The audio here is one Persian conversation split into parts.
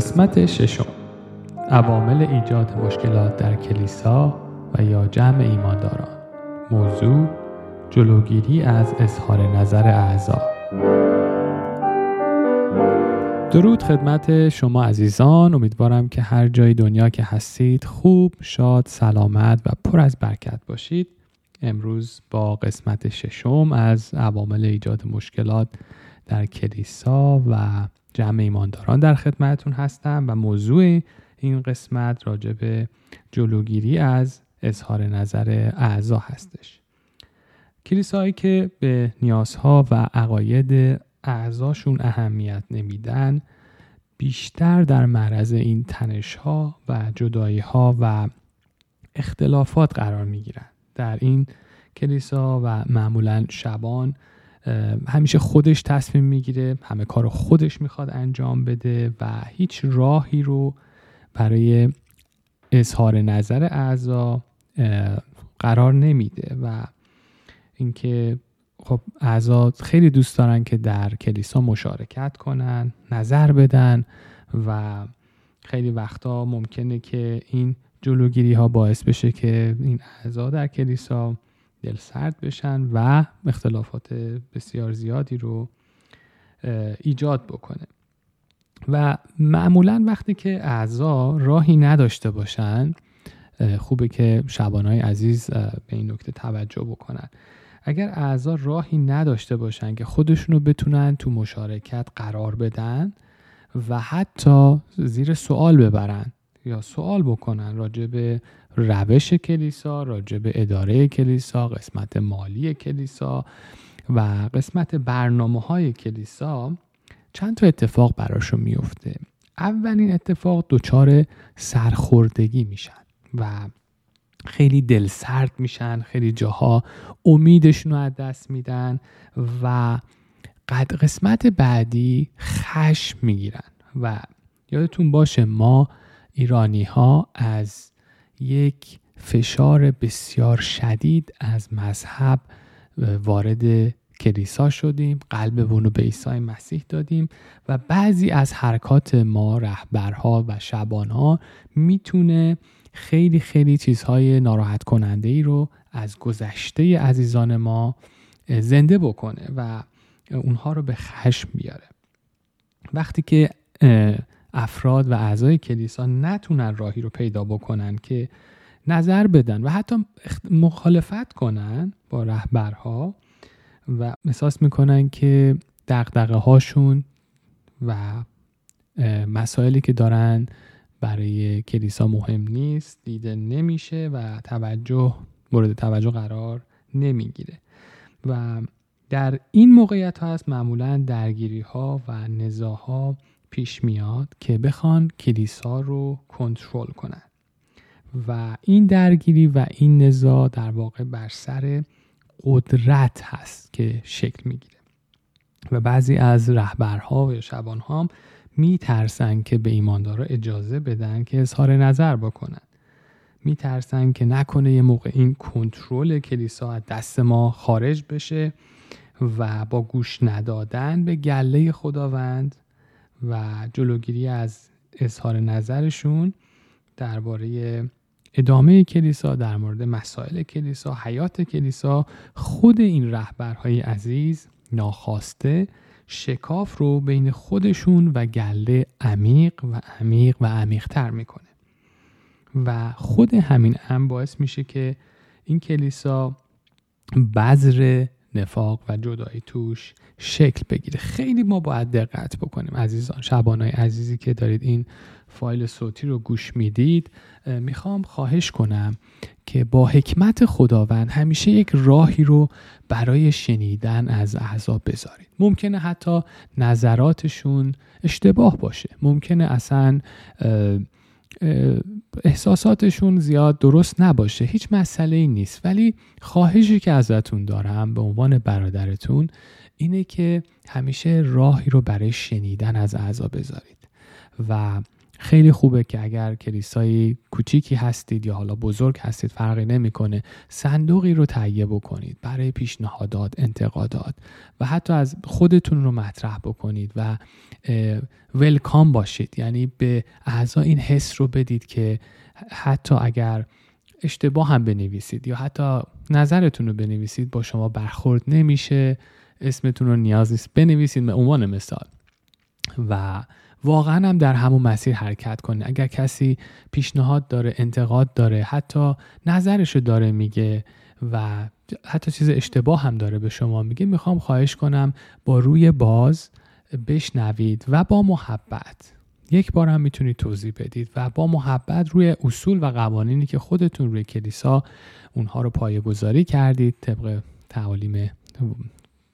قسمت ششم. عوامل ایجاد مشکلات در کلیسا و یا جمع ایمانداران. موضوع جلوگیری از اظهار نظر اعضا. درود خدمت شما عزیزان. امیدوارم که هر جای دنیا که هستید خوب شاد سلامت و پر از برکت باشید. امروز با قسمت ششم از عوامل ایجاد مشکلات در کلیسا و جمع ایمانداران در خدمتتون هستم و موضوع این قسمت راجع به جلوگیری از اظهار نظر اعضا هستش. کلیسایی که به نیازها و عقاید اعضاشون اهمیت نمیدن بیشتر در معرض این تنشها و جداییها و اختلافات قرار می‌گیرن. در این کلیسا و معمولا شبان همیشه خودش تصمیم می‌گیره همه کار خودش می‌خواد انجام بده و هیچ راهی رو برای اظهار نظر اعضا قرار نمیده و اینکه خب اعضا خیلی دوست دارن که در کلیسا مشارکت کنن نظر بدن و خیلی وقتا ممکنه که این جلوگیری ها باعث بشه که این اعضا در کلیسا دل سرد بشن و اختلافات بسیار زیادی رو ایجاد بکنه. و معمولا وقتی که اعضا راهی نداشته باشن خوبه که شبانهای عزیز به این نکته توجه بکنن. اگر اعضا راهی نداشته باشن که خودشونو بتونن تو مشارکت قرار بدن و حتی زیر سوال ببرن یا سوال بکنن راجع به روش کلیسا راجع به اداره کلیسا قسمت مالی کلیسا و قسمت برنامه های کلیسا چند تا اتفاق براشون میفته اولین اتفاق دچار سرخوردگی میشن و خیلی دل سرد میشن خیلی جاها امیدشون رو از دست میدن و قد قسمت بعدی خشم می‌گیرن و یادتون باشه ما ایرانی ها از یک فشار بسیار شدید از مذهب وارد کلیسا شدیم قلبمون رو به عیسی مسیح دادیم و بعضی از حرکات ما رهبرها و شبانها می‌تونه خیلی خیلی چیزهای ناراحت کننده ای رو از گذشته عزیزان ما زنده بکنه و اونها رو به خشم بیاره. وقتی که افراد و اعضای کلیسا نتونن راهی رو پیدا بکنن که نظر بدن و حتی مخالفت کنن با رهبرها و احساس می‌کنن که دقدقه هاشون و مسائلی که دارن برای کلیسا مهم نیست دیده نمیشه و توجه مورد توجه قرار نمی‌گیره. و در این موقعیت ها هست معمولا درگیری ها و نزاها پیش میاد که بخوان کلیسا رو کنترل کنن. و این درگیری و این نزاع در واقع بر سر قدرت هست که شکل می‌گیره. و بعضی از رهبرها و شبانها هم میترسن که به ایماندارا اجازه بدن که اظهار نظر بکنن. میترسن که نکنه یه موقع این کنترل کلیسا از دست ما خارج بشه و با گوش ندادن به گله خداوند و جلوگیری از اظهار نظرشون درباره ادامه کلیسا در مورد مسائل کلیسا حیات کلیسا خود این رهبرهای عزیز ناخواسته شکاف رو بین خودشون و گله عمیق و عمیق و عمیقتر می‌کنه. و خود همین هم باعث میشه که این کلیسا بذر نفاق و جدایی توش شکل بگیره. خیلی ما باید دقت بکنیم عزیزان شبانای عزیزی که دارید این فایل صوتی رو گوش می‌دید می‌خوام خواهش کنم که با حکمت خداوند همیشه یک راهی رو برای شنیدن از احزاب بذارید. ممکنه حتی نظراتشون اشتباه باشه. ممکنه اصلا احساساتشون زیاد درست نباشه هیچ مسئله ای نیست. ولی خواهشی که ازتون دارم به عنوان برادرتون اینه که همیشه راهی رو برای شنیدن از اعضا بذارید. و خیلی خوبه که اگر کلیسایی کوچیکی هستید یا حالا بزرگ هستید فرقی نمی‌کنه صندوقی رو تهیه بکنید برای پیشنهادات انتقادات و حتی از خودتون رو مطرح بکنید و ولکام باشید. یعنی به اعضا این حس رو بدید که حتی اگر اشتباه هم بنویسید یا حتی نظرتون رو بنویسید با شما برخورد نمیشه اسمتون رو نیاز نیست بنویسید به عنوان مثال. و واقعا هم در همون مسیر حرکت کنید اگر کسی پیشنهاد داره انتقاد داره حتی نظرش رو داره میگه و حتی چیز اشتباه هم داره به شما میگه می‌خوام خواهش کنم با روی باز بشنوید و با محبت. یک بار هم می‌تونید توضیح بدید و با محبت روی اصول و قوانینی که خودتون روی کلیسا اونها رو پایه گذاری کردید. طبق تعالیم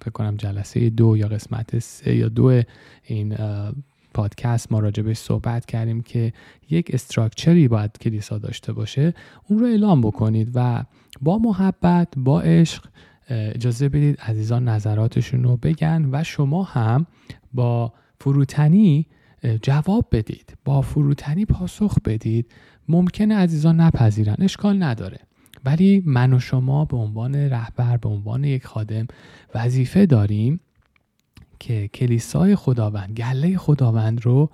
فکر کنم جلسه دو یا قسمت سه یا دو این پادکست ما راجبش صحبت کردیم که یک استراکچری باید کلیسا داشته باشه اون رو اعلام بکنید و با محبت با عشق اجازه بدید عزیزان نظراتشون رو بگن و شما هم با فروتنی جواب بدید با فروتنی پاسخ بدید. ممکنه عزیزان نپذیرن اشکال نداره. ولی من و شما به عنوان رهبر به عنوان یک خادم وظیفه داریم که کلیسای خداوند گله خداوند رو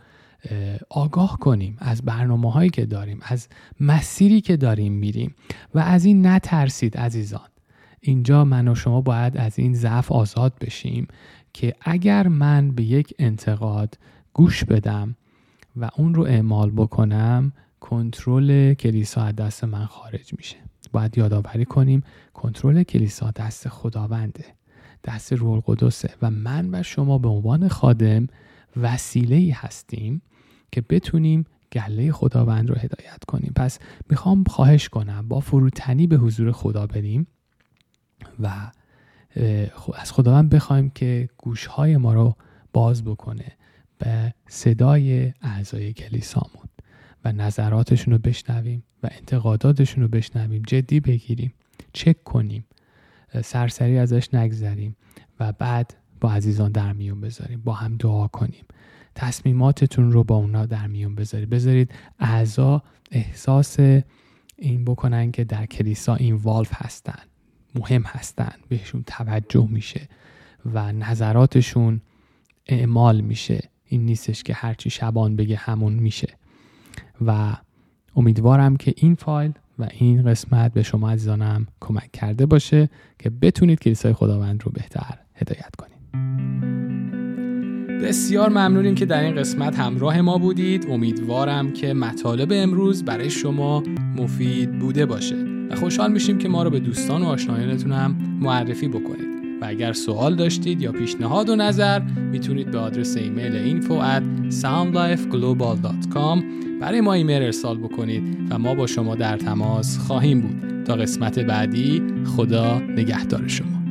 آگاه کنیم از برنامه هایی که داریم از مسیری که داریم میریم و از این نترسید عزیزان. اینجا من و شما باید از این ضعف آزاد بشیم که اگر من به یک انتقاد گوش بدم و اون رو اعمال بکنم کنترل کلیسا از دست من خارج میشه. باید یادآوری کنیم کنترل کلیسا دست خداونده. دست روح القدسه. و من و شما به عنوان خادم وسیله ای هستیم که بتونیم گله خداوند رو هدایت کنیم. پس می‌خوام خواهش کنم با فروتنی به حضور خدا بریم و از خداوند بخوایم که گوشهای ما رو باز بکنه به صدای اعضای کلیسامون و نظراتشون رو بشنویم و انتقاداتشون رو بشنویم جدی بگیریم چک کنیم. سرسری ازش نگذریم و بعد با عزیزان در میون بذاریم با هم دعا کنیم. تصمیماتتون رو با اونا در میون بذارید. بذارید اعضا احساس این بکنن که در کلیسا این والف هستن مهم هستن بهشون توجه میشه و نظراتشون اعمال میشه. این نیستش که هرچی شبان بگه همون میشه. و امیدوارم که این فایل و این قسمت به شما عزیزانم کمک کرده باشه که بتونید کلیسای خداوند رو بهتر هدایت کنید. بسیار ممنونیم که در این قسمت همراه ما بودید. امیدوارم که مطالب امروز برای شما مفید بوده باشه. و خوشحال میشیم که ما رو به دوستان و آشنایانتون هم معرفی بکنید. و اگر سوال داشتید یا پیشنهاد و نظر می‌تونید به آدرس ایمیل info at soundlifeglobal.com برای ما ایمیل ارسال بکنید و ما با شما در تماس خواهیم بود. تا قسمت بعدی خدا نگهدار شما.